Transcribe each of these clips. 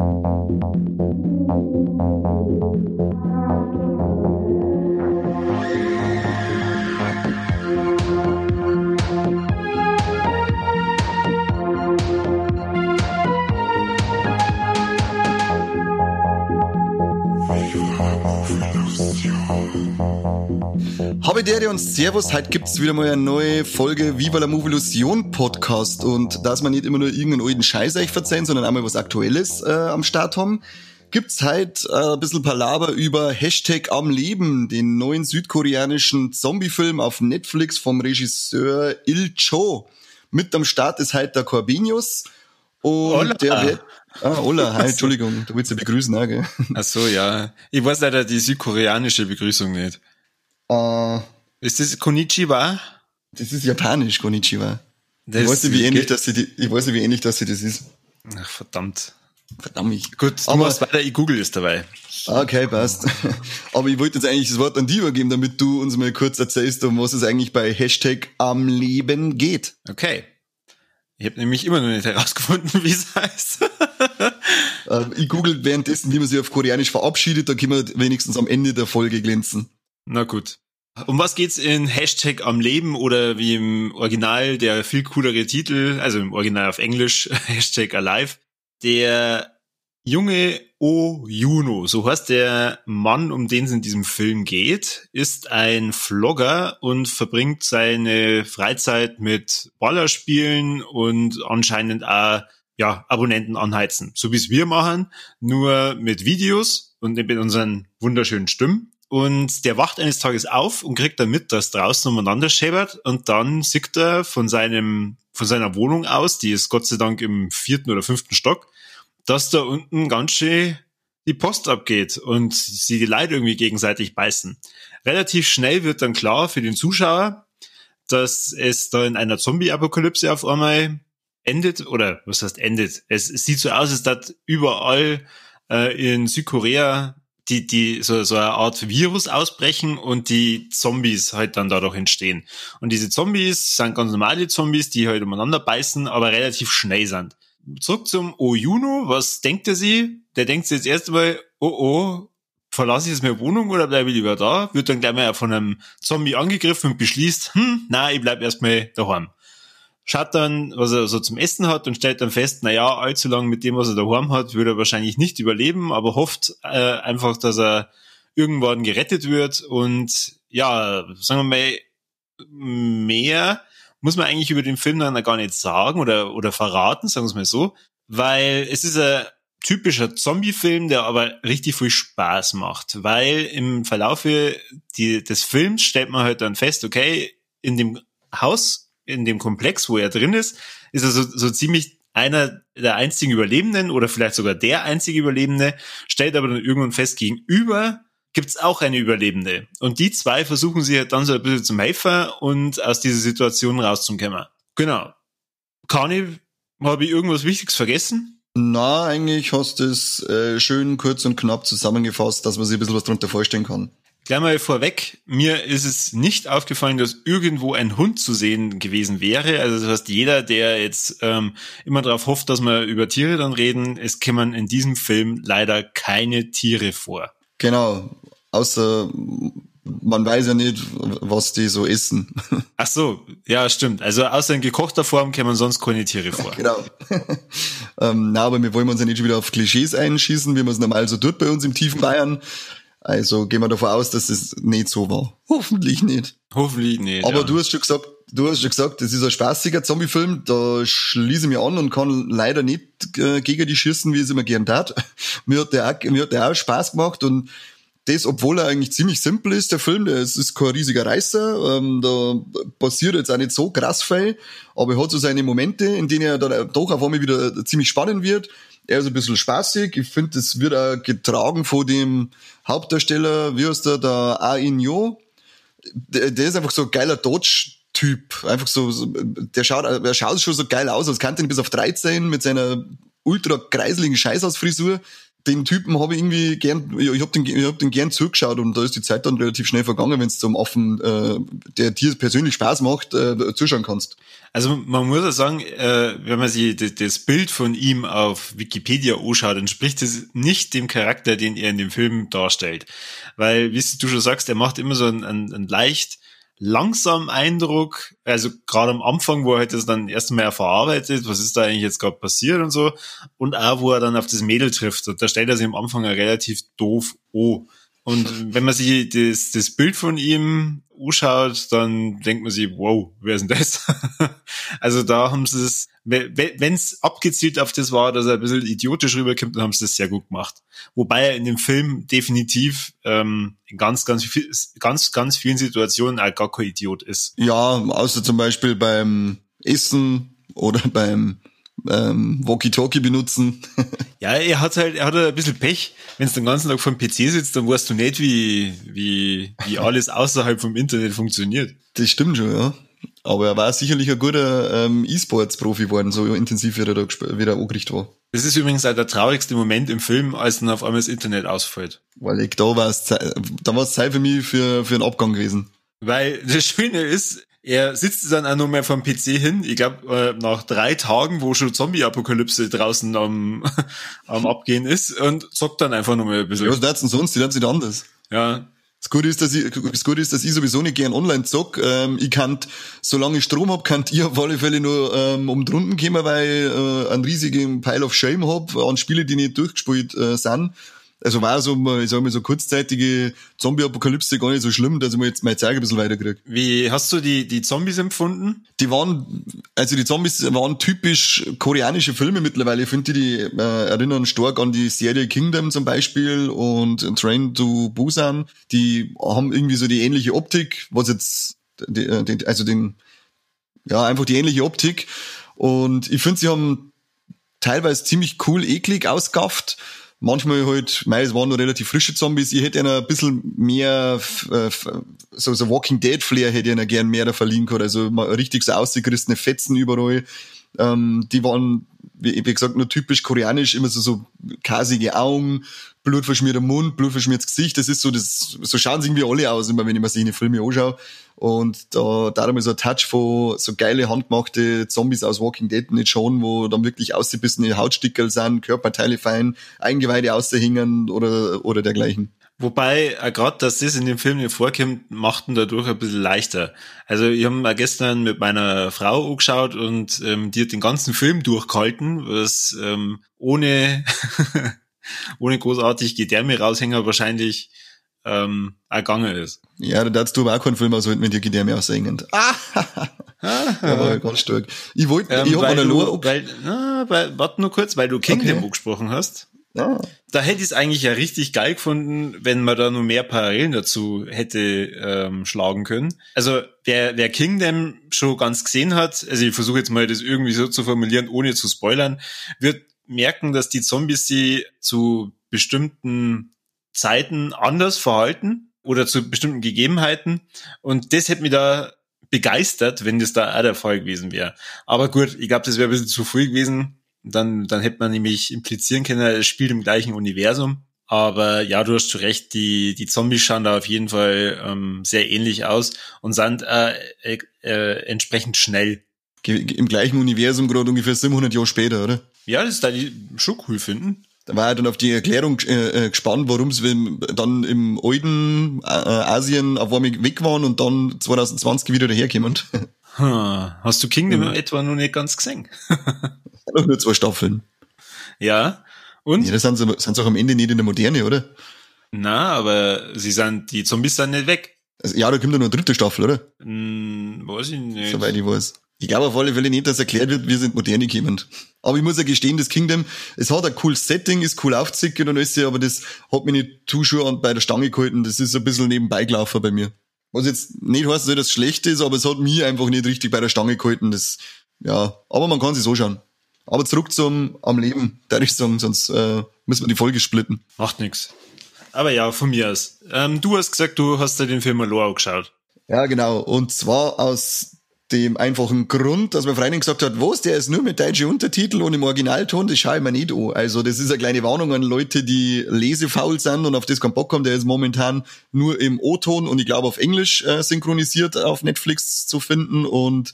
Thank you. Habitäre und Servus, heute gibt's wieder mal eine neue Folge Viva la Movilusion Podcast und dass man nicht immer nur irgendeinen alten Scheiß euch verzeihen, sondern auch mal was Aktuelles äh, am Start haben, gibt's heute äh, ein bisschen Palaver über Hashtag am Leben, den neuen südkoreanischen Zombie-Film auf Netflix vom Regisseur Il Cho. Mit am Start ist heute der Corbinius und Hola. der wird Ah, Ola, hi, Entschuldigung, du willst ja begrüßen, auch, gell? Ach so, ja. Ich weiß leider die südkoreanische Begrüßung nicht. Äh, ist das Konnichiwa? Das ist japanisch, Konnichiwa. Das ich weiß nicht, wie ähnlich, dass sie die, ich weiß nicht, wie ähnlich, dass sie das ist. Ach, verdammt. Verdammt. Gut, du Aber, machst weiter, ich google es dabei. Okay, passt. Aber ich wollte jetzt eigentlich das Wort an dich übergeben, damit du uns mal kurz erzählst, um was es eigentlich bei Hashtag am Leben geht. Okay. Ich habe nämlich immer noch nicht herausgefunden, wie es heißt. Ähm, ich google währenddessen, wie man sich auf Koreanisch verabschiedet, da können wir wenigstens am Ende der Folge glänzen. Na gut. Um was geht's in Hashtag am Leben oder wie im Original der viel coolere Titel, also im Original auf Englisch, Hashtag Alive. Der junge O Juno, so heißt der Mann, um den es in diesem Film geht, ist ein Vlogger und verbringt seine Freizeit mit Ballerspielen und anscheinend auch ja, Abonnenten anheizen. So wie es wir machen, nur mit Videos und mit unseren wunderschönen Stimmen. Und der wacht eines Tages auf und kriegt dann mit, dass draußen umeinander schäbert. Und dann sieht er von seinem, von seiner Wohnung aus, die ist Gott sei Dank im vierten oder fünften Stock, dass da unten ganz schön die Post abgeht und sie die Leute irgendwie gegenseitig beißen. Relativ schnell wird dann klar für den Zuschauer, dass es da in einer Zombie-Apokalypse auf einmal endet, oder was heißt endet? Es, sieht so aus, als dass überall äh, in Südkorea die, die so, so eine Art Virus ausbrechen und die Zombies halt dann dadurch entstehen. Und diese Zombies sind ganz normale Zombies, die halt umeinander beißen, aber relativ schnell sind. Zurück zum Oyuno, was denkt er sie? Der denkt sich jetzt erst einmal, oh oh, verlasse ich jetzt meine Wohnung oder bleibe ich lieber da? Wird dann gleich mal von einem Zombie angegriffen und beschließt, hm, nein, ich bleib erstmal daheim schaut dann, was er so zum Essen hat und stellt dann fest, na ja, allzu lang mit dem, was er daheim hat, würde er wahrscheinlich nicht überleben, aber hofft äh, einfach, dass er irgendwann gerettet wird. Und ja, sagen wir mal, mehr muss man eigentlich über den Film dann gar nicht sagen oder, oder verraten, sagen wir es mal so, weil es ist ein typischer Zombie-Film, der aber richtig viel Spaß macht, weil im Verlaufe die, des Films stellt man halt dann fest, okay, in dem Haus in dem Komplex, wo er drin ist, ist er so, so ziemlich einer der einzigen Überlebenden oder vielleicht sogar der einzige Überlebende, stellt aber dann irgendwann fest, gegenüber gibt's auch eine Überlebende. Und die zwei versuchen sich halt dann so ein bisschen zum Helfer und aus dieser Situation rauszukommen. Genau. Kani, habe ich irgendwas Wichtiges vergessen? Na, eigentlich hast du es äh, schön kurz und knapp zusammengefasst, dass man sich ein bisschen was darunter vorstellen kann. Gleich mal vorweg, mir ist es nicht aufgefallen, dass irgendwo ein Hund zu sehen gewesen wäre. Also das heißt, jeder, der jetzt ähm, immer darauf hofft, dass wir über Tiere dann reden, es kommen in diesem Film leider keine Tiere vor. Genau, außer man weiß ja nicht, was die so essen. Ach so, ja, stimmt. Also außer in gekochter Form kommen sonst keine Tiere vor. Genau. ähm, na, aber wir wollen uns ja nicht wieder auf Klischees einschießen, wie man es normal so tut bei uns im tiefen Bayern. Also gehen wir davon aus, dass es nicht so war. Hoffentlich nicht. Hoffentlich nicht. Aber ja. du hast schon gesagt, du hast schon gesagt, das ist ein spaßiger Zombie-Film. Da schließe ich mich an und kann leider nicht äh, gegen die schießen, wie es immer gern tat. mir hat der auch, mir hat der auch Spaß gemacht und das, obwohl er eigentlich ziemlich simpel ist, der Film, der ist, ist kein riesiger Reißer, ähm, da passiert jetzt auch nicht so krass viel, aber er hat so seine Momente, in denen er dann doch auf einmal wieder ziemlich spannend wird er ist ein bisschen spaßig. Ich finde, es wird auch getragen von dem Hauptdarsteller, wie heißt der, der A Yo. Der, der ist einfach so ein geiler Dodge-Typ. Einfach so, so, der schaut, er schaut schon so geil aus, als kannte ihn bis auf 13 mit seiner ultra kreiseligen Scheißhausfrisur. Den Typen habe ich irgendwie gern, ich habe den, ich hab den gern zugeschaut und da ist die Zeit dann relativ schnell vergangen, wenn es zum Affen, äh, der dir persönlich Spaß macht, äh, zuschauen kannst. Also man muss ja sagen, äh, wenn man sich das, Bild von ihm auf Wikipedia anschaut, entspricht es nicht dem Charakter, den er in dem Film darstellt. Weil, wie du schon sagst, er macht immer so einen, einen, einen leicht langsam Eindruck, also gerade am Anfang, wo er halt das dann erstmal verarbeitet, was ist da eigentlich jetzt gerade passiert und so, und auch wo er dann auf das Mädel trifft, und da stellt er sich am Anfang relativ doof oh. Und wenn man sich das, das Bild von ihm anschaut, dann denkt man sich, wow, wer ist denn das? also da haben sie es, wenn es abgezielt auf das war, dass er ein bisschen idiotisch rüberkommt, dann haben sie das sehr gut gemacht. Wobei er in dem Film definitiv ähm, in ganz, ganz, viel, ganz, ganz vielen Situationen auch gar kein Idiot ist. Ja, außer zum Beispiel beim Essen oder beim ähm, Walkie-Talkie benutzen. ja, er hat halt, er hat ein bisschen Pech. Wenn du den ganzen Tag vor dem PC sitzt, dann weißt du nicht, wie, wie, wie alles außerhalb vom Internet funktioniert. Das stimmt schon, ja. Aber er war sicherlich ein guter ähm, E-Sports-Profi geworden, so intensiv wie er da wie er angerichtet war. Das ist übrigens auch der traurigste Moment im Film, als dann auf einmal das Internet ausfällt. Weil ich, da war es da war es Zeit für mich für, für einen Abgang gewesen. Weil das Schöne ist, er sitzt dann auch noch mal vom PC hin. Ich glaube, äh, nach drei Tagen, wo schon Zombie-Apokalypse draußen am, am Abgehen ist und zockt dann einfach noch mal ein bisschen. Ja, was denn sonst? Die nicht anders. Ja. Das Gute ist, dass ich, das Gute ist, dass ich sowieso nicht gern online zock. Ähm, ich kann, solange ich Strom hab, kann ich auf alle Fälle nur ähm, um drunten kommen, weil ich äh, einen riesigen Pile of Shame hab an Spiele, die nicht durchgespielt äh, sind also war so, ich sag mal, so kurzzeitige Zombie-Apokalypse gar nicht so schlimm, dass ich mir jetzt meine Zeit ein bisschen weiterkriege. Wie hast du die, die Zombies empfunden? Die waren, also die Zombies waren typisch koreanische Filme mittlerweile. Ich finde, die, die äh, erinnern stark an die Serie Kingdom zum Beispiel und Train to Busan. Die haben irgendwie so die ähnliche Optik, was jetzt, die, äh, die, also den, ja, einfach die ähnliche Optik. Und ich finde, sie haben teilweise ziemlich cool eklig ausgafft manchmal halt, mei, es waren noch relativ frische Zombies, ich hätte ihnen ein bisschen mehr, äh, so, so Walking Dead Flair hätte ich ihnen gern mehr da verliehen können, also richtig so ausgerissene Fetzen überall. Ähm, die waren, wie, wie gesagt, nur typisch koreanisch, immer so, so kasige Augen, blutverschmierter Mund, blutverschmiertes Gesicht, das ist so, das, so schauen sie irgendwie alle aus, immer wenn ich mir solche Filme anschaue. Und da, da haben so ein Touch von so geile handgemachte Zombies aus Walking Dead nicht schon, wo dann wirklich ausgebissene Hautstickel sind, Körperteile fein, Eingeweide außerhingen oder, oder dergleichen. Wobei, äh, gerade, dass das in dem Film nicht vorkommt, macht ihn dadurch ein bisschen leichter. Also, ich habe gestern mit meiner Frau angeschaut und ähm, die hat den ganzen Film durchgehalten, was ähm, ohne ohne großartig Gedärme raushängen wahrscheinlich ähm, auch gegangen ist. Ja, da darfst du aber auch keinen Film aushalten mit dir Gedärme aushängend. Ah, ja, ganz stark. Ich wollte, ähm, ich hab eine Lore. Weil, na, weil, warte nur kurz, weil du Kingdom okay. gesprochen hast. Ja. Da hätte ich es eigentlich ja richtig geil gefunden, wenn man da nur mehr Parallelen dazu hätte ähm, schlagen können. Also wer, wer Kingdom schon ganz gesehen hat, also ich versuche jetzt mal das irgendwie so zu formulieren, ohne zu spoilern, wird merken, dass die Zombies sie zu bestimmten Zeiten anders verhalten oder zu bestimmten Gegebenheiten. Und das hätte mich da begeistert, wenn das da auch der Fall gewesen wäre. Aber gut, ich glaube, das wäre ein bisschen zu früh gewesen. Dann, dann hätte man nämlich implizieren können, es spielt im gleichen Universum. Aber ja, du hast schon recht, die, die Zombies schauen da auf jeden Fall ähm, sehr ähnlich aus und sind äh, äh, äh, entsprechend schnell. Im gleichen Universum gerade ungefähr 700 Jahre später, oder? Ja, das ist da die schon cool finden. Da war er dann auf die Erklärung äh, äh gespannt, warum sie dann im alten äh, Asien auf einmal weg waren und dann 2020 wieder daherkommen. Hm. Hast du Kingdom ja. etwa noch nicht ganz gesehen? noch nur zwei Staffeln. Ja. Und? Ja, das sind sie, sind sie auch am Ende nicht in der Moderne, oder? Na, aber sie sind, die Zombies sind nicht weg. Also, ja, da kommt ja noch eine dritte Staffel, oder? Hm, weiß ich nicht. Soweit ich weiß. Ich glaube auf alle Fälle nicht, dass erklärt wird, wir sind moderne gekommen. Aber ich muss ja gestehen, das Kingdom, es hat ein cooles Setting, ist cool aufzickert und alles, aber das hat mich nicht zu schon bei der Stange gehalten. Das ist ein bisschen nebenbei gelaufen bei mir. Was jetzt nicht heißt, dass das schlecht ist, aber es hat mich einfach nicht richtig bei der Stange gehalten. Das, ja, aber man kann sich so schauen. Aber zurück zum am Leben, da ich sagen, sonst äh, müssen wir die Folge splitten. Macht nix. Aber ja, von mir aus. Ähm, du hast gesagt, du hast dir den Film Aloha geschaut. Ja, genau. Und zwar aus dem einfachen Grund, dass man Freundin gesagt hat, was, der ist nur mit deutschen Untertitel und im Originalton, das schaue ich mir nicht an. Also das ist eine kleine Warnung an Leute, die lesefaul sind und auf das keinen Bock haben. Der ist momentan nur im O-Ton und ich glaube auf Englisch äh, synchronisiert auf Netflix zu finden und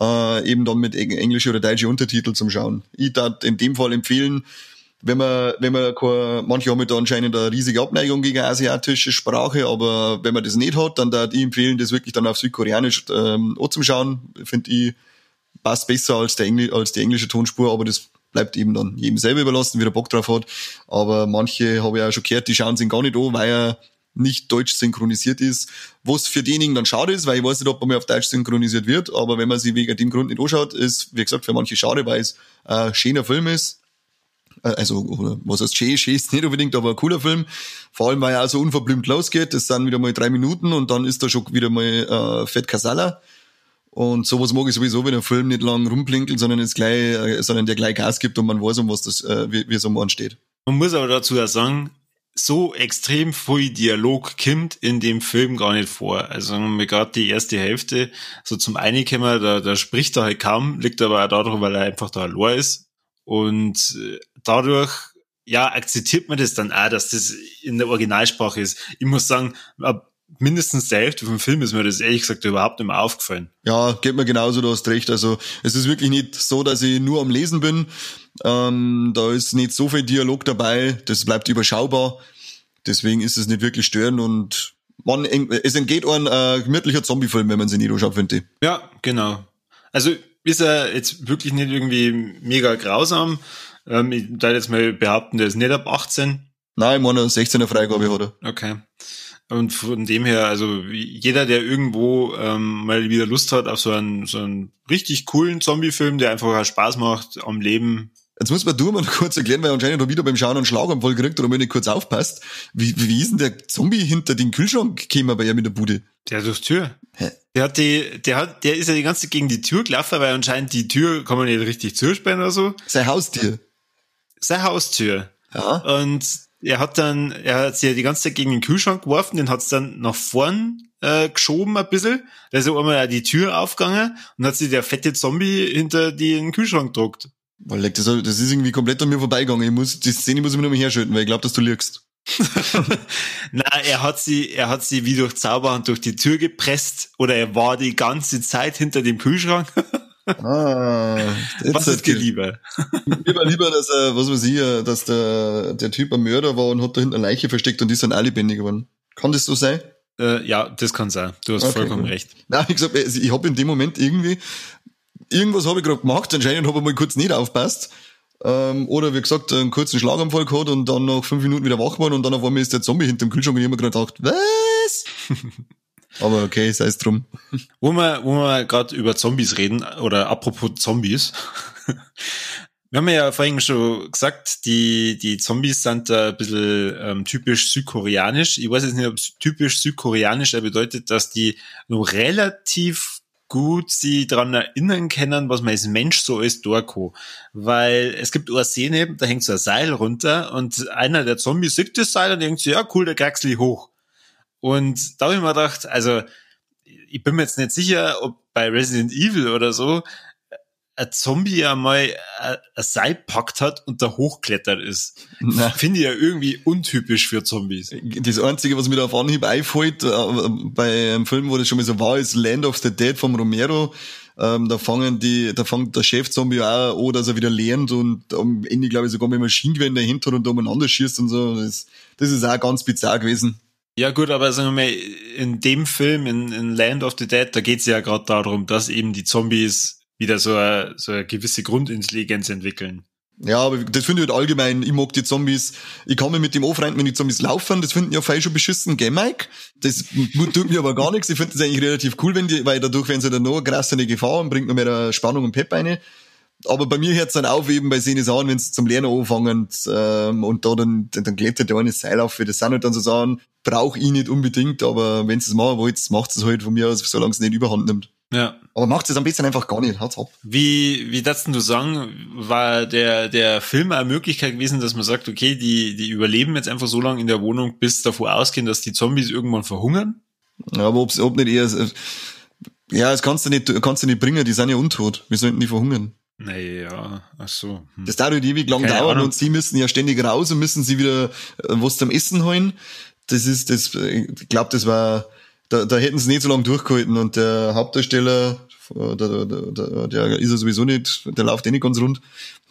äh, eben dann mit englische oder deutsche Untertitel zum Schauen. Ich darf in dem Fall empfehlen, wenn man, wenn man keine, manche haben da anscheinend eine riesige Abneigung gegen asiatische Sprache, aber wenn man das nicht hat, dann da ich empfehlen, das wirklich dann auf Südkoreanisch ähm, anzuschauen. Finde ich, passt besser als, der Engl als die englische Tonspur, aber das bleibt eben dann jedem selber überlassen, wie der Bock drauf hat. Aber manche habe ich auch schon gehört, die schauen sich gar nicht an, weil er nicht deutsch synchronisiert ist, was für diejenigen dann schade ist, weil ich weiß nicht, ob man mal auf Deutsch synchronisiert wird, aber wenn man sie wegen dem Grund nicht anschaut, ist, wie gesagt, für manche schade, weil es ein schöner Film ist, also oder was heißt schön, schön ist nicht unbedingt, aber ein cooler Film. Vor allem, weil er auch so unverblümt losgeht. Das sind wieder mal drei Minuten und dann ist da schon wieder mal äh, Fett Casala. Und sowas mag ich sowieso, wenn ein Film nicht lang rumplinkelt, sondern es gleich, äh, sondern der gleich Gas gibt und man weiß, um was das, äh, wie, wie es am steht. Man muss aber dazu ja sagen, so extrem viel Dialog kommt in dem Film gar nicht vor. Also mir gerade die erste Hälfte so zum Einkommen, da, da spricht er halt kaum, liegt aber auch darum, weil er einfach da allein ist. Und äh, dadurch, ja, akzeptiert man das dann auch, dass das in der Originalsprache ist. Ich muss sagen, mindestens der Hälfte vom Film ist mir das ehrlich gesagt überhaupt nicht mehr aufgefallen. Ja, geht mir genauso, du hast recht. Also es ist wirklich nicht so, dass ich nur am Lesen bin. Ähm, da ist nicht so viel Dialog dabei, das bleibt überschaubar. Deswegen ist es nicht wirklich störend und man, es entgeht ein äh, gemütlicher Zombie-Film, wenn man sie nicht anschaut, finde ich. Ja, genau. Also ist er jetzt wirklich nicht irgendwie mega grausam. Ähm, ich würde jetzt mal behaupten, der ist nicht ab 18. Nein, ich meine, 16er Freigabe hat er. Okay. Und von dem her, also jeder, der irgendwo ähm, mal wieder Lust hat auf so einen, so einen richtig coolen Zombie-Film, der einfach Spaß macht am Leben, Jetzt muss man du mal kurz erklären, weil anscheinend da wieder beim Schauen einen Schlaganfall gekriegt oder mal nicht kurz aufpasst. Wie, wie ist denn der Zombie hinter den Kühlschrank gekommen bei ihm in der Bude? Der durch Tür. Hä? Der hat die, der hat, der ist ja die ganze Zeit gegen die Tür gelaufen, weil anscheinend die Tür kann man nicht richtig zusperren oder so. Sein Haustier. Sein Haustür. Ja. Und er hat dann, er hat sich ja die ganze Zeit gegen den Kühlschrank geworfen, den hat's dann nach vorn äh, geschoben ein bisschen. Da ist einmal die Tür aufgegangen und hat sich der fette Zombie hinter den Kühlschrank gedruckt. Weil das, das ist irgendwie komplett an mir vorbeigegangen. Ich muss, die Szene muss ich mir nochmal herschütten, weil ich glaube, dass du lügst. Na, er hat sie, er hat sie wie durch Zauberhand durch die Tür gepresst oder er war die ganze Zeit hinter dem Kühlschrank. Ah, was ist dir lieber? War lieber, dass er, was weiß ich, dass der, der Typ ein Mörder war und hat da hinten eine Leiche versteckt und ist dann lebendig geworden. Kann das so sein? Äh, ja, das kann sein. Du hast okay, vollkommen cool. recht. Nein, wie gesagt, also ich habe in dem Moment irgendwie, irgendwas habe ich gerade gemacht, anscheinend habe ich mal kurz nicht aufpasst. Ähm, oder wie gesagt, einen kurzen Schlaganfall gehabt und dann nach fünf Minuten wieder wach geworden und dann auf einmal ist der Zombie hinter dem Kühlschrank und ich habe mir gerade gedacht, was? Aber okay, sei es drum. Wo wir, wo wir gerade über Zombies reden, oder apropos Zombies. wir haben ja vorhin schon gesagt, die, die Zombies sind da ein bisschen ähm, typisch südkoreanisch. Ich weiß jetzt nicht, ob typisch südkoreanisch bedeutet, dass die noch relativ gut sie daran erinnern können, was man als Mensch so ist, Dorko. Weil es gibt eine Szene, da hängt so ein Seil runter und einer der Zombies sieht das Seil und denkt so, ja cool, der kraxel hoch. Und da habe ich mir gedacht, also ich bin mir jetzt nicht sicher, ob bei Resident Evil oder so ein Zombie einmal ein Seil packt hat und da hochklettert ist. Finde ich ja irgendwie untypisch für Zombies. Das Einzige, was mir da auf Anhieb einfällt, äh, bei einem Film, wo das schon mal so war, ist Land of the Dead vom Romero. Ähm, da fangen die, da fängt der Chef-Zombie auch an, dass er wieder lernt und am Ende, glaube ich, sogar mit Maschinengewehre dahinter und umeinander schießt und so. Das, das ist auch ganz bizarr gewesen. Ja gut, aber sagen wir mal, in dem Film, in, in Land of the Dead, da geht es ja gerade darum, dass eben die Zombies wieder so eine, so eine gewisse Grundintelligenz entwickeln. Ja, aber das finde ich halt allgemein. Ich mag die Zombies. Ich kann mir mit dem anfreunden, wenn die Zombies laufen. Das finden ja fein schon beschissen, gell, Mike? Das tut mir aber gar nichts. Ich finde das eigentlich relativ cool, wenn die, weil dadurch werden sie dann noch eine krassere Gefahr und bringt noch mehr Spannung und Pep rein. Aber bei mir hört es dann auf eben bei Szene Sachen, wenn sie zum Lernen anfangen ähm, und da dann, dann klettert der eine Seil auf, das sind halt dann so Sachen, brauche ich nicht unbedingt, aber wenn sie es machen wollt, macht es halt von mir aus, solange es nicht überhand nimmt. Ja. Aber macht es am besten einfach gar nicht, hat's ab. Wie, wie das du sagen, war der, der Film eine Möglichkeit gewesen, dass man sagt, okay, die, die überleben jetzt einfach so lange in der Wohnung, bis davor ausgehen, dass die Zombies irgendwann verhungern? Ja, aber ob's, ob nicht eher, Ja, das kannst du nicht, kannst du nicht bringen, die sind ja untot. Wir sollten die verhungern. Naja, ach so. Hm. Das dauert ewig lang Keine dauern Ahnung. und sie müssen ja ständig raus und müssen sie wieder äh, was zum Essen holen. Das ist, das, ich glaube, das war, da, da hätten sie nicht so lange durchgehalten und der Hauptdarsteller, der, der, der, der ist ja sowieso nicht, der läuft eh nicht ganz rund,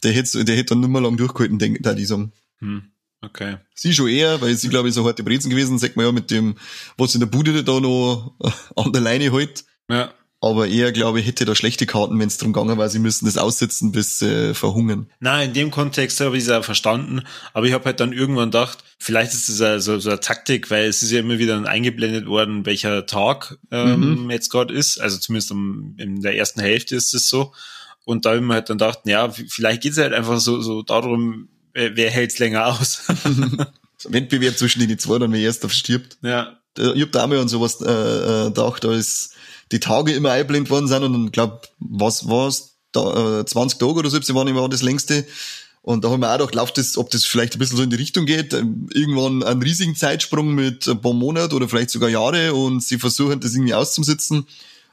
der hätte, der hätte dann nicht mehr lang durchgehalten, denke da die sagen. Hm. Okay. Sie schon eher, weil sie, glaube ich, so harte Brezen gewesen, sagt man ja mit dem, was in der Bude da noch an der Leine hält. Ja. Aber eher, glaube ich, hätte da schlechte Karten, wenn es darum gegangen war, sie müssen das aussitzen bis äh, verhungern. Nein, in dem Kontext habe ich es auch verstanden. Aber ich habe halt dann irgendwann gedacht, vielleicht ist es so, so, so eine Taktik, weil es ist ja immer wieder eingeblendet worden, welcher Tag ähm, mhm. jetzt gerade ist. Also zumindest in der ersten Hälfte ist es so. Und da habe ich mir halt dann gedacht, ja, vielleicht geht es halt einfach so, so darum, wer, wer hält's länger aus. Wettbewerb zwischen den zwei, dann wer erst stirbt. Ja. Ich hab da mal an sowas äh, äh, gedacht, da ist die Tage immer eingeblendet worden sind und dann glaub, was war's, da, äh, 20 Tage oder so, sie waren immer das längste. Und da haben wir auch gedacht, läuft das, ob das vielleicht ein bisschen so in die Richtung geht. Ähm, irgendwann einen riesigen Zeitsprung mit ein paar Monaten oder vielleicht sogar Jahre und sie versuchen das irgendwie auszusitzen.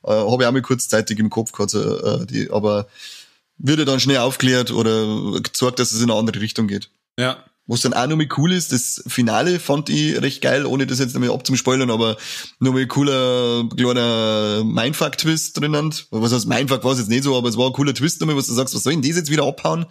Äh, Habe ich auch mal kurzzeitig im Kopf gehabt, äh, die, aber wird dann schnell aufklärt oder gezeigt, dass es in eine andere Richtung geht. Ja. Was dann auch nochmal cool ist, das Finale fand ich recht geil, ohne das jetzt nochmal abzuspoilern, aber nochmal cooler, kleiner Mindfuck-Twist drinnen. Was heißt Mindfuck war es jetzt nicht so, aber es war ein cooler Twist nochmal, was du sagst, was soll denn das jetzt wieder abhauen?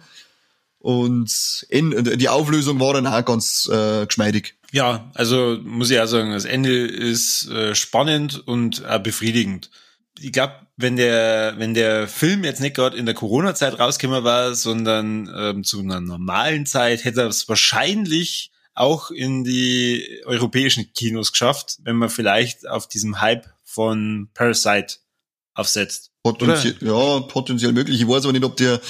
Und in, die Auflösung war dann auch ganz äh, geschmeidig. Ja, also muss ich auch sagen, das Ende ist äh, spannend und äh, befriedigend ich glaube, wenn der, wenn der Film jetzt nicht gerade in der Corona-Zeit rausgekommen war, sondern ähm, zu einer normalen Zeit, hätte er es wahrscheinlich auch in die europäischen Kinos geschafft, wenn man vielleicht auf diesem Hype von Parasite aufsetzt. Potenziell, ja, potenziell möglich. Ich weiß aber nicht, ob der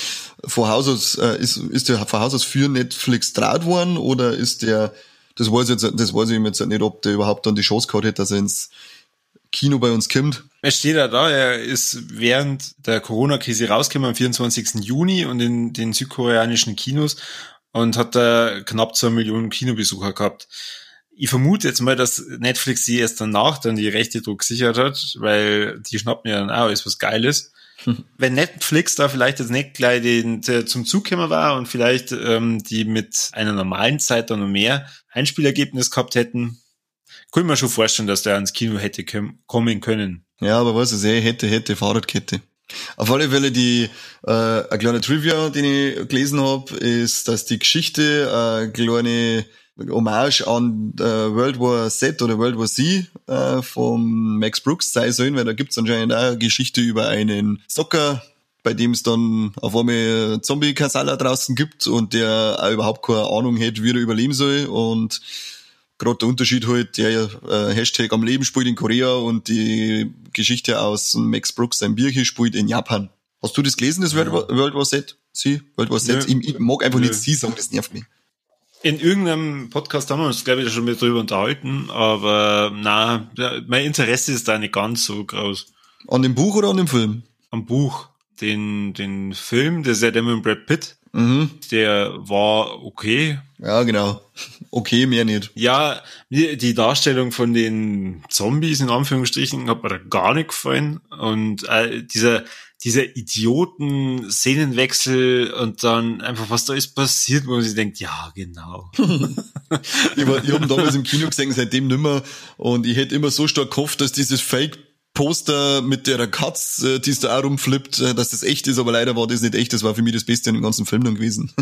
vor Haus aus, äh, ist, ist der vor Haus aus für Netflix draht worden oder ist der, das weiß ich jetzt, das weiß ich jetzt nicht, ob der überhaupt dann die Chance gehabt hätte, dass er ins Kino bei uns kommt. Es steht ja da, er ist während der Corona-Krise rausgekommen am 24. Juni und in den südkoreanischen Kinos und hat da knapp zwei Millionen Kinobesucher gehabt. Ich vermute jetzt mal, dass Netflix sie erst danach dann die Rechte Druck gesichert hat, weil die schnappen ja dann auch alles was Geiles. Wenn Netflix da vielleicht jetzt nicht gleich den, der zum Zug gekommen war und vielleicht ähm, die mit einer normalen Zeit dann noch mehr Einspielergebnis gehabt hätten, kann ich mir schon vorstellen, dass der ans Kino hätte kommen können. Ja, aber was ist eh, hätte, hätte, Fahrradkette. Auf alle Fälle die äh, eine kleine Trivia, die ich gelesen habe, ist, dass die Geschichte äh, eine kleine Hommage an äh, World War Z oder World War Z äh, vom Max Brooks sein sollen, weil da gibt's anscheinend auch eine Geschichte über einen Soccer, bei dem es dann auf einmal Zombie-Kasala draußen gibt und der auch überhaupt keine Ahnung hätte, wie er überleben soll und gerade der Unterschied halt, der äh, Hashtag am Leben spielt in Korea und die Geschichte aus Max Brooks, sein Bierchen spielt in Japan. Hast du das gelesen, das ja. World, War, World War Z? Sie? World War Z? Ich, ich, mag einfach Nö. nicht sie sagen, das nervt mich. In irgendeinem Podcast haben wir uns, glaube ich, schon mal drüber unterhalten, aber na, mein Interesse ist da nicht ganz so groß. An dem Buch oder an dem Film? Am Buch. Den, den Film, der ist ja der mit Brad Pitt. Mhm. Der war okay. Ja, genau. Okay, mehr nicht. Ja, die Darstellung von den Zombies in Anführungsstrichen hat mir da gar nicht gefallen. Und äh, dieser, dieser Idioten Szenenwechsel und dann einfach, was da ist passiert, wo man sich denkt, ja, genau. ich, war, ich habe damals im Kino gesehen, seitdem nimmer. Und ich hätte immer so stark gehofft, dass dieses Fake Poster mit der Katze, die es da auch rumflippt, äh, dass das echt ist, aber leider war das nicht echt. Das war für mich das Beste in dem ganzen Film dann gewesen.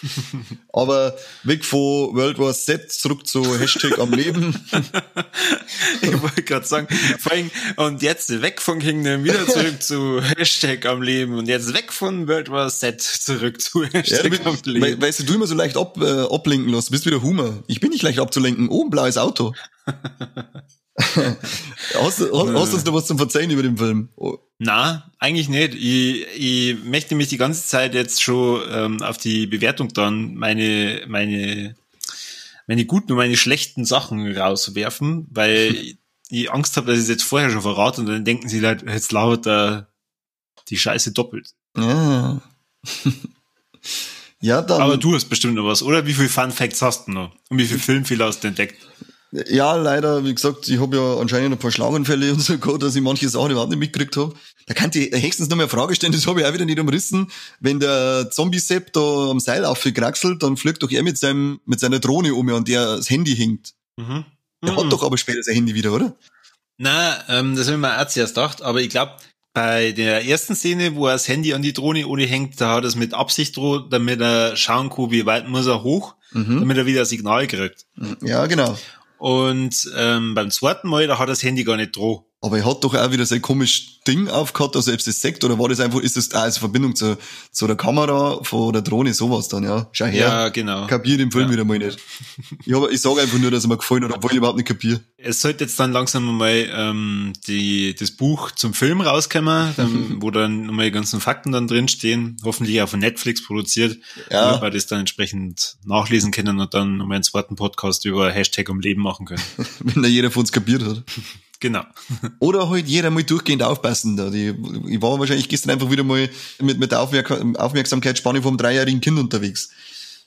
aber weg von World War Z zurück zu Hashtag am Leben. ich wollte gerade sagen, vor allem, und jetzt weg von Kingdom, wieder zurück zu Hashtag am Leben und jetzt weg von World War Z zurück zu Hashtag ja, am Leben. weißt du, du immer so leicht ab, äh, ablenken lässt, bist wieder Humor. Ich bin nicht leicht abzulenken. Oh, ein blaues Auto. hast, du, hast, hast du was zum Verzeihen über den Film? Oh. Na, eigentlich nicht. Ich, ich möchte mich die ganze Zeit jetzt schon ähm, auf die Bewertung dann meine, meine, meine guten und meine schlechten Sachen rauswerfen, weil ich Angst habe, dass ich es jetzt vorher schon verrate und dann denken sie halt, jetzt lauert da die Scheiße doppelt. Ja. ja, dann. Aber du hast bestimmt noch was, oder? Wie viele Fun Facts hast du noch? Und wie viel Filmfehler hast du entdeckt? Ja, leider, wie gesagt, ich habe ja anscheinend ein paar Schlaganfälle und so gehabt, dass ich manche Sachen überhaupt nicht mitgekriegt habe. Da kann ich höchstens noch mal eine Frage stellen, das habe ich auch wieder nicht umrissen. Wenn der Zombie-Sepp da am Seil aufgekraxelt, dann fliegt doch er mit seinem, mit seiner Drohne um, an der das Handy hängt. Mhm. Der mhm. hat doch aber später sein Handy wieder, oder? Na, ähm, das habe ich mir auch zuerst gedacht, aber ich glaube, bei der ersten Szene, wo er das Handy an die Drohne ohne hängt, da hat er es mit Absicht droht, damit er schauen kann, wie weit muss er hoch, mhm. damit er wieder ein Signal kriegt. Ja, genau. Und ähm, beim zweiten Mal, da hat das Handy gar nicht droh. Aber er hat doch auch wieder so ein komisches Ding aufgehabt, also ob es das sagt, oder war das einfach, ist das auch als Verbindung zu, zu der Kamera von der Drohne sowas dann, ja? Schau her. Ja, genau. Kapier den Film ja. wieder mal nicht. Ich, hab, ich sage einfach nur, dass er mir gefallen hat, obwohl ich überhaupt nicht kapier. Es sollte jetzt dann langsam mal ähm, die, das Buch zum Film rauskommen, dann, wo dann nochmal die ganzen Fakten dann drinstehen, hoffentlich auch von Netflix produziert, ja. damit wir das dann entsprechend nachlesen können und dann nochmal einen zweiten Podcast über Hashtag um Leben machen können. Wenn da jeder von uns kapiert hat. Genau. Oder halt jeder mal durchgehend aufpassen. Da. Die, ich war wahrscheinlich gestern einfach wieder mal mit, mit der Aufmerk Aufmerksamkeitsspanne vom dreijährigen Kind unterwegs.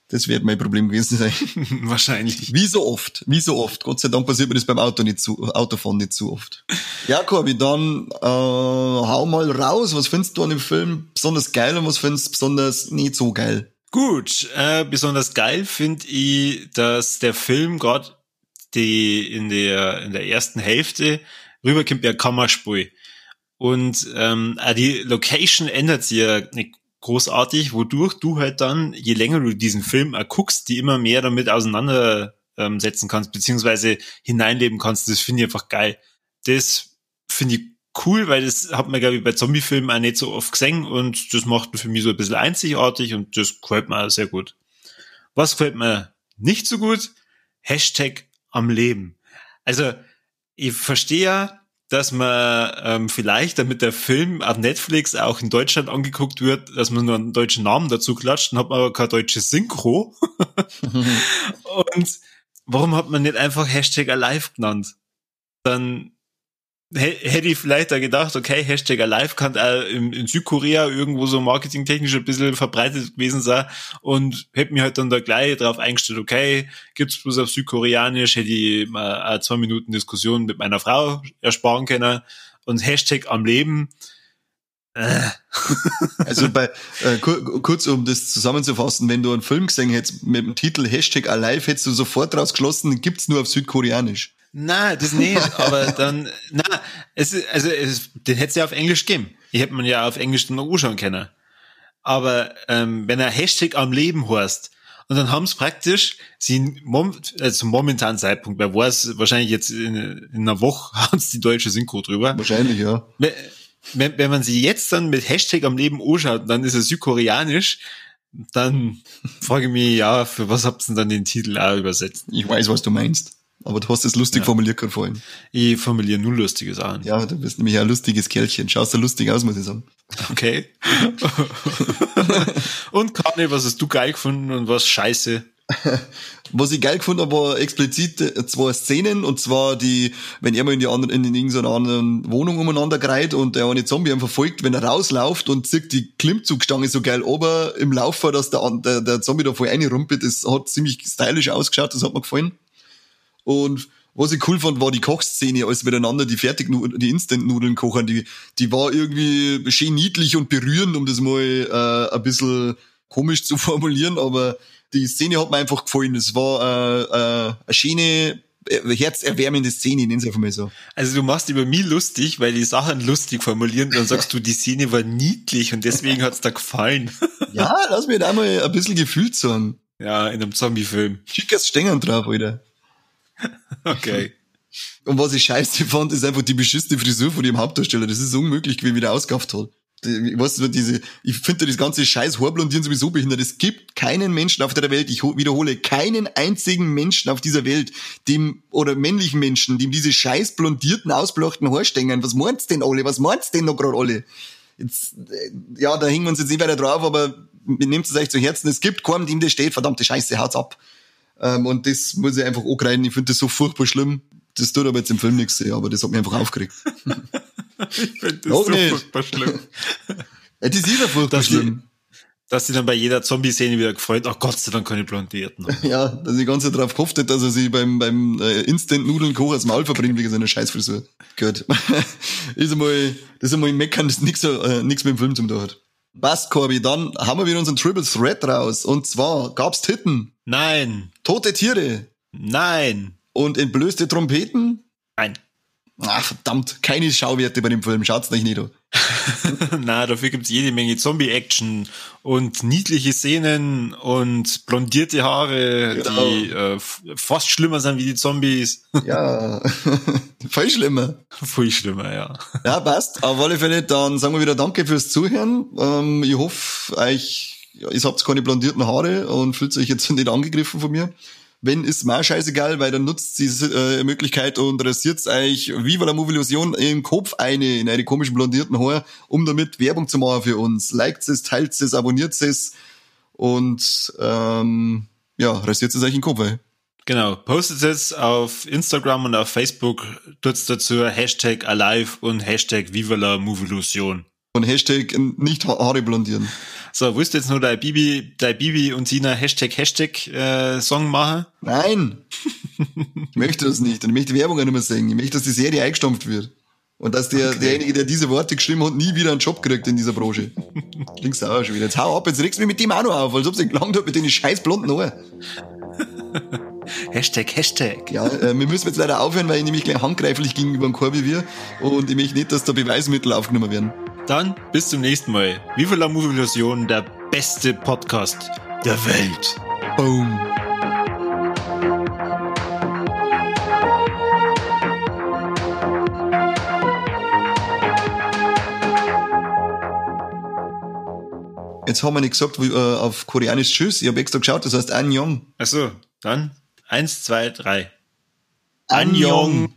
Das wird mein Problem gewesen sein. Wahrscheinlich. Wie so oft, wie so oft. Gott sei Dank passiert mir das beim Auto nicht zu, Autofahren nicht zu oft. Ja, Corby, dann äh, hau mal raus. Was findest du an dem Film besonders geil und was findest du besonders nicht so geil? Gut, äh, besonders geil finde ich, dass der Film gerade die in der, in der ersten Hälfte rüberkommt ja Kammerspiel. Und ähm, die Location ändert sich ja nicht großartig, wodurch du halt dann, je länger du diesen Film guckst, die immer mehr damit auseinandersetzen kannst, beziehungsweise hineinleben kannst. Das finde ich einfach geil. Das finde ich cool, weil das hat man, glaube ich, bei Zombie-Filmen auch nicht so oft gesehen und das macht für mich so ein bisschen einzigartig und das gefällt mir auch sehr gut. Was gefällt mir nicht so gut? Hashtag am Leben. Also ich verstehe ja, dass man ähm, vielleicht, damit der Film auf Netflix auch in Deutschland angeguckt wird, dass man nur einen deutschen Namen dazu klatscht, dann hat man aber kein deutsches Synchro. Und warum hat man nicht einfach Hashtag Alive genannt? Dann hätte ich vielleicht da gedacht, okay, Hashtag Alive kann auch in, in Südkorea irgendwo so marketingtechnisch ein bisschen verbreitet gewesen sein und hätte mir halt dann da gleich drauf eingestellt, okay, gibt's bloß auf Südkoreanisch, hätte ich mal eine zwei Minuten Diskussion mit meiner Frau ersparen können und Hashtag am Leben, äh. also bei äh, kurz um das zusammenzufassen, wenn du einen Film gesehen hättest mit dem Titel Hashtag Alive, hättest du sofort rausgeschlossen, gibt's nur auf Südkoreanisch. Na, das nicht, aber dann, na, es, also, es, den hätte es ja auf Englisch gegeben. Ich hätte man ja auf Englisch dann noch anschauen können. Aber, ähm, wenn er Hashtag am Leben heißt, und dann haben sie praktisch, sie, mom, also momentanen Zeitpunkt, wer weiß, wahrscheinlich jetzt in, in einer Woche haben sie die deutsche Synchro drüber. Wahrscheinlich, ja. Wenn, wenn man sie jetzt dann mit Hashtag am Leben anschaut, dann ist er südkoreanisch, dann frage ich mich, ja, für was habt ihr denn dann den Titel auch übersetzt? Ich weiß, was du meinst. Aber du hast es lustig ja. formuliert gerade vorhin. Ich formuliere nur lustige Sachen. Ja, du bist nämlich ein lustiges Kerlchen. Schaust du lustig aus, muss ich sagen. Okay. und Kani, was hast du geil gefunden und was scheiße? Was ich geil gefunden habe, war explizit äh, zwei Szenen, und zwar die, wenn er mal in die anderen, in irgendeiner anderen Wohnung umeinander greift und der eine Zombie ihn verfolgt, wenn er rausläuft und zieht die Klimmzugstange so geil ober im Laufer, dass der, der, der Zombie da voll reinrumpelt, das hat ziemlich stylisch ausgeschaut, das hat mir gefallen. Und was ich cool fand, war die Kochszene, als miteinander die Fertignudeln, die Instant-Nudeln kochen. Die, die war irgendwie schön niedlich und berührend, um das mal äh, ein bisschen komisch zu formulieren, aber die Szene hat mir einfach gefallen. Es war äh, äh, eine schöne, äh, herzerwärmende Szene, nennen sie einfach mal so. Also du machst über mich lustig, weil die Sachen lustig formulieren, dann sagst du, die Szene war niedlich und deswegen hat's da gefallen. ja, lass mir da mal ein bisschen gefühlt sagen. Ja, in einem Zombie-Film. Schickers Stängern drauf, Alter. Okay. Und was ich scheiße fand, ist einfach die beschissene Frisur von dem Hauptdarsteller. Das ist unmöglich, wie er wieder ausgekauft hat. Ich, weiß, diese, ich finde das ganze scheiß Haarblondieren sowieso behindert. Es gibt keinen Menschen auf der Welt, ich wiederhole, keinen einzigen Menschen auf dieser Welt, dem, oder männlichen Menschen, dem diese scheiß blondierten, ausblochten Haarstängern, was meinst denn alle? Was meinst denn noch gerade alle? Jetzt, äh, ja, da hängen wir uns jetzt nicht weiter drauf, aber nehmt es euch zu Herzen. Es gibt keinen, dem das steht, verdammte Scheiße, haut's ab. Ähm, und das muss ich einfach angreifen. Ich finde das so furchtbar schlimm. Das tut aber jetzt im Film nichts, aber das hat mich einfach aufgeregt. ich finde das Auch so nicht. furchtbar schlimm. ja, das ist ja furchtbar dass schlimm. dass sie dann bei jeder Zombie-Szene wieder gefreut, ach Gott sei Dank keine Blondierten. Ja, dass ich die ganze Zeit drauf gehofft hätte, dass er sich beim, beim äh, Instant-Nudeln-Koch das Maul verbringt wegen seiner Scheißfrisur. Gut. ist einmal, das ist einmal Meckern, das nichts äh, nix mit dem Film zum tun hat. Passt, Corby, dann haben wir wieder unseren Triple Threat raus. Und zwar gab's Titten. Nein. Tote Tiere. Nein. Und entblößte Trompeten. Nein. Ach, verdammt, keine Schauwerte bei dem Film. Schaut's euch nicht an. Na, dafür gibt's jede Menge Zombie-Action und niedliche Szenen und blondierte Haare, genau. die äh, fast schlimmer sind wie die Zombies. Ja, voll schlimmer. Voll schlimmer, ja. Ja, passt. Auf alle Fälle, dann sagen wir wieder Danke fürs Zuhören. Ähm, ich hoffe, euch, ihr habt keine blondierten Haare und fühlt euch jetzt nicht angegriffen von mir. Wenn, ist mir scheißegal, weil dann nutzt diese äh, Möglichkeit und rasiert euch Viva la Movilusion im Kopf eine, in eine komischen blondierten Haare, um damit Werbung zu machen für uns. Liked es, teilt es, abonniert es und ähm, ja, rasiert es euch den Kopf. Ey. Genau, postet es auf Instagram und auf Facebook, tut's dazu Hashtag Alive und Hashtag Viva la Movilusion. Und Hashtag nicht Haare blondieren. So, willst du jetzt nur dein Bibi, dein Bibi und Sina Hashtag Hashtag äh, Song machen? Nein. ich möchte das nicht. Und ich möchte Werbung nicht mehr singen. Ich möchte, dass die Serie eingestampft wird. Und dass der, okay. derjenige, der diese Worte geschrieben hat, nie wieder einen Job kriegt in dieser Branche. Klingt auch schon wieder. Jetzt hau ab, jetzt regst du mich mit dem auch noch auf, als ob sie gelangt hat mit den scheiß blonden Haaren. Hashtag, Hashtag. Ja, äh, wir müssen jetzt leider aufhören, weil ich nämlich gleich handgreiflich gegenüber dem Korbi wir und ich möchte nicht, dass da Beweismittel aufgenommen werden. Dann bis zum nächsten Mal. Viva la Movie der beste Podcast der Welt. Boom. Jetzt haben wir nicht gesagt, wie, äh, auf Koreanisch Tschüss. Ich habe extra geschaut, das heißt Annyeong. Achso, dann eins, zwei, drei. Annyeong.